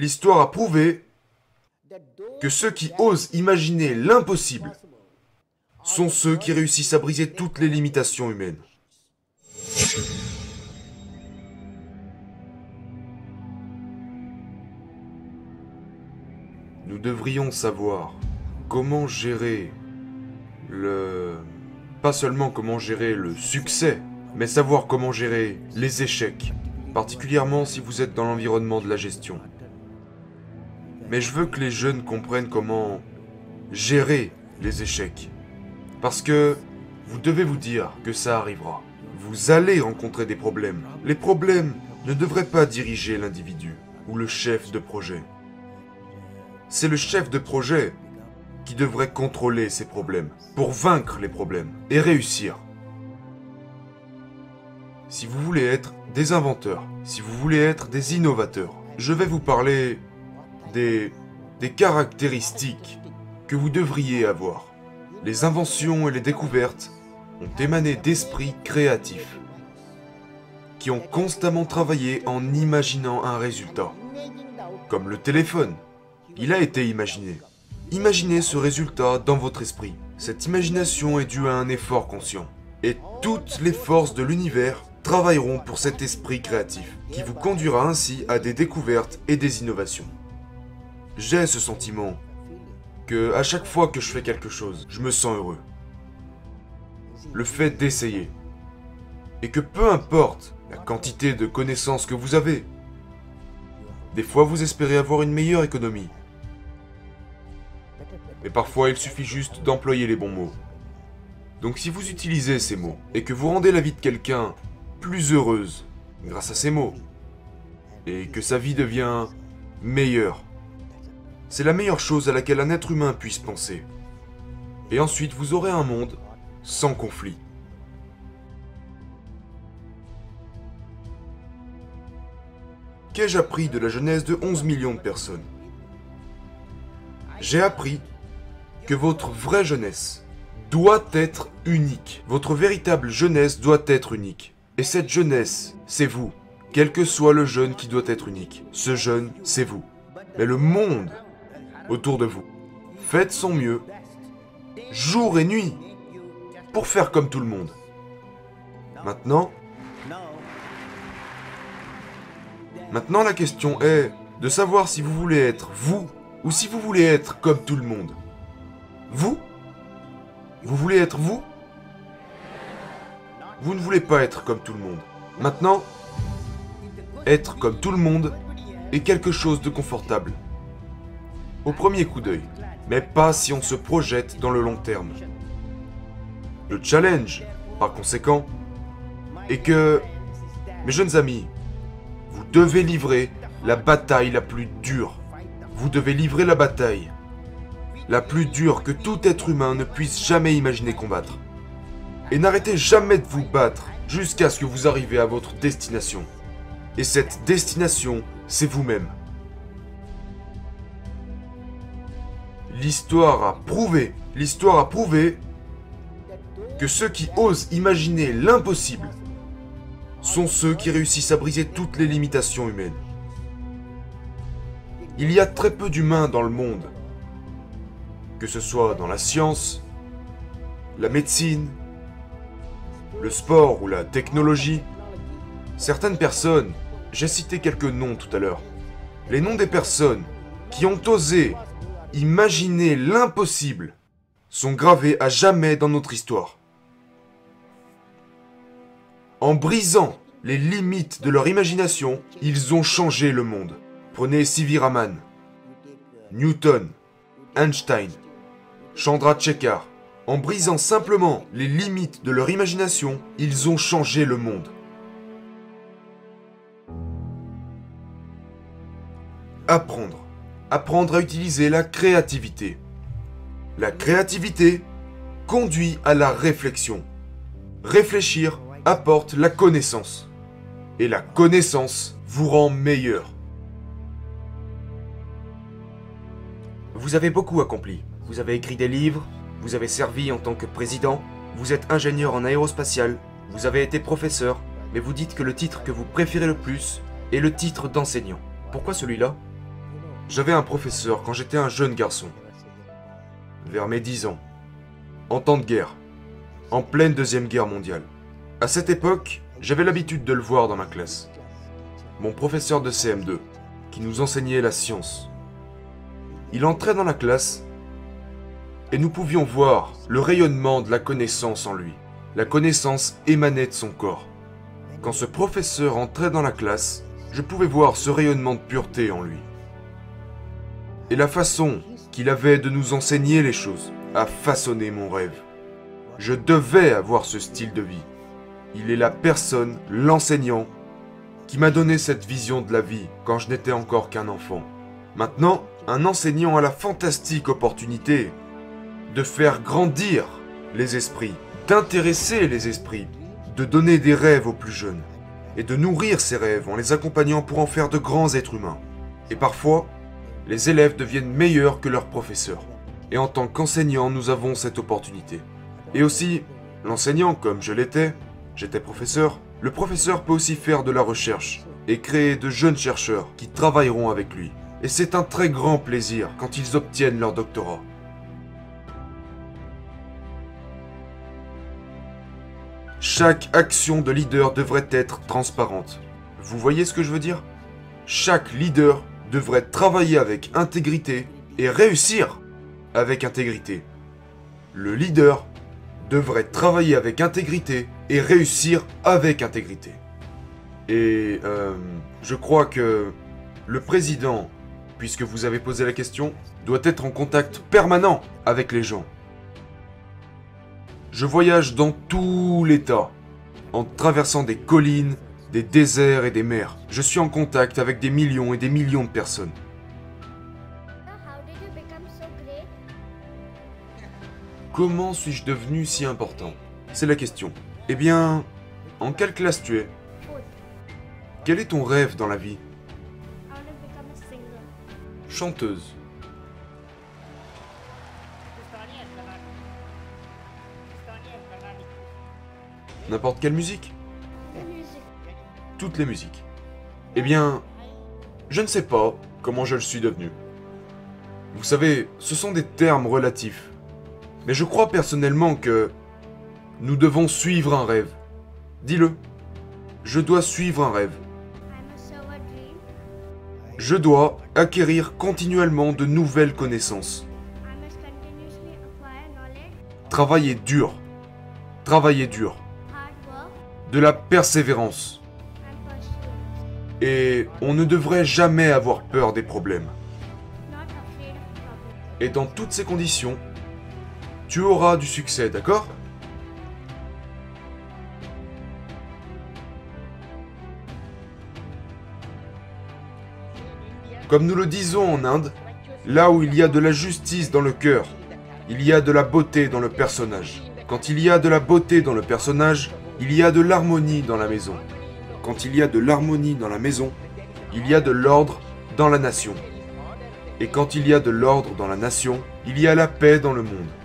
l'histoire a prouvé que ceux qui osent imaginer l'impossible sont ceux qui réussissent à briser toutes les limitations humaines. Nous devrions savoir comment gérer le... Pas seulement comment gérer le succès, mais savoir comment gérer les échecs, particulièrement si vous êtes dans l'environnement de la gestion. Mais je veux que les jeunes comprennent comment gérer les échecs. Parce que vous devez vous dire que ça arrivera. Vous allez rencontrer des problèmes. Les problèmes ne devraient pas diriger l'individu ou le chef de projet. C'est le chef de projet qui devrait contrôler ces problèmes pour vaincre les problèmes et réussir. Si vous voulez être des inventeurs, si vous voulez être des innovateurs, je vais vous parler des, caractéristiques que vous devriez avoir. Les inventions et les découvertes ont émané d'esprits créatifs qui ont constamment travaillé en imaginant un résultat. Comme le téléphone, il a été imaginé. Imaginez ce résultat dans votre esprit. Cette imagination est due à un effort conscient. Et toutes les forces de l'univers travailleront pour cet esprit créatif, qui vous conduira ainsi à des découvertes et des innovations. J'ai ce sentiment que à chaque fois que je fais quelque chose, je me sens heureux. Le fait d'essayer. Et que peu importe la quantité de connaissances que vous avez, des fois vous espérez avoir une meilleure économie. Mais parfois il suffit juste d'employer les bons mots. Donc si vous utilisez ces mots et que vous rendez la vie de quelqu'un plus heureuse grâce à ces mots, et que sa vie devient meilleure, c'est la meilleure chose à laquelle un être humain puisse penser. Et ensuite vous aurez un monde sans conflit. Qu'ai-je appris de la jeunesse de 11 millions de personnes? J'ai appris que votre vraie jeunesse doit être unique. Votre véritable jeunesse doit être unique. Et cette jeunesse, c'est vous. Quel que soit le jeune qui doit être unique. Ce jeune, c'est vous. Mais le monde autour de vous. Faites son mieux, jour et nuit, pour faire comme tout le monde. Maintenant, maintenant la question est de savoir si vous voulez être vous ou si vous voulez être comme tout le monde. Vous? Vous voulez être vous? Vous ne voulez pas être comme tout le monde. Maintenant, être comme tout le monde est quelque chose de confortable. Au premier coup d'œil, mais pas si on se projette dans le long terme. Le challenge, par conséquent, est que, mes jeunes amis, vous devez livrer la bataille la plus dure. Vous devez livrer la bataille la plus dure que tout être humain ne puisse jamais imaginer combattre. Et n'arrêtez jamais de vous battre jusqu'à ce que vous arrivez à votre destination. Et cette destination, c'est vous-même. L'histoire a prouvé, que ceux qui osent imaginer l'impossible sont ceux qui réussissent à briser toutes les limitations humaines. Il y a très peu d'humains dans le monde que ce soit dans la science, la médecine, le sport ou la technologie, certaines personnes, j'ai cité quelques noms tout à l'heure, les noms des personnes qui ont osé imaginer l'impossible sont gravés à jamais dans notre histoire. En brisant les limites de leur imagination, ils ont changé le monde. Prenez Sivi Raman, Newton, Einstein, Chandra Tchekhar. En brisant simplement les limites de leur imagination, ils ont changé le monde. Apprendre. Apprendre à utiliser la créativité. La créativité conduit à la réflexion. Réfléchir apporte la connaissance. Et la connaissance vous rend meilleur. Vous avez beaucoup accompli. Vous avez écrit des livres, vous avez servi en tant que président, vous êtes ingénieur en aérospatial, vous avez été professeur, mais vous dites que le titre que vous préférez le plus est le titre d'enseignant. Pourquoi celui-là? J'avais un professeur quand j'étais un jeune garçon, vers mes 10 ans, en temps de guerre, en pleine Deuxième Guerre mondiale. À cette époque, j'avais l'habitude de le voir dans ma classe. Mon professeur de CM2, qui nous enseignait la science. Il entrait dans la classe et nous pouvions voir le rayonnement de la connaissance en lui. La connaissance émanait de son corps. Quand ce professeur entrait dans la classe, je pouvais voir ce rayonnement de pureté en lui. Et la façon qu'il avait de nous enseigner les choses a façonné mon rêve. Je devais avoir ce style de vie. Il est la personne, l'enseignant, qui m'a donné cette vision de la vie quand je n'étais encore qu'un enfant. Maintenant, un enseignant a la fantastique opportunité de faire grandir les esprits, d'intéresser les esprits, de donner des rêves aux plus jeunes, et de nourrir ces rêves en les accompagnant pour en faire de grands êtres humains. Et parfois, les élèves deviennent meilleurs que leurs professeurs. Et en tant qu'enseignant, nous avons cette opportunité. Et aussi, l'enseignant, comme je l'étais, j'étais professeur, le professeur peut aussi faire de la recherche et créer de jeunes chercheurs qui travailleront avec lui. Et c'est un très grand plaisir quand ils obtiennent leur doctorat. Chaque action de leader devrait être transparente. Vous voyez ce que je veux dire? Chaque leader devrait travailler avec intégrité et réussir avec intégrité. Le leader devrait travailler avec intégrité et réussir avec intégrité. Et euh, je crois que le président, puisque vous avez posé la question, doit être en contact permanent avec les gens. Je voyage dans tout l'État, en traversant des collines, des déserts et des mers. Je suis en contact avec des millions et des millions de personnes. Comment suis-je devenu si important? C'est la question. Eh bien, en quelle classe tu es? Quel est ton rêve dans la vie? Chanteuse. N'importe quelle musique? Toutes les musiques. Eh bien, je ne sais pas comment je le suis devenu. Vous savez, ce sont des termes relatifs. Mais je crois personnellement que nous devons suivre un rêve. Dis-le. Je dois suivre un rêve. Je dois acquérir continuellement de nouvelles connaissances. Travailler dur. Travailler dur. De la persévérance. Et on ne devrait jamais avoir peur des problèmes. Et dans toutes ces conditions, tu auras du succès, d'accord? Comme nous le disons en Inde, là où il y a de la justice dans le cœur, il y a de la beauté dans le personnage. Quand il y a de la beauté dans le personnage, il y a de l'harmonie dans la maison. Quand il y a de l'harmonie dans la maison, il y a de l'ordre dans la nation. Et quand il y a de l'ordre dans la nation, il y a la paix dans le monde.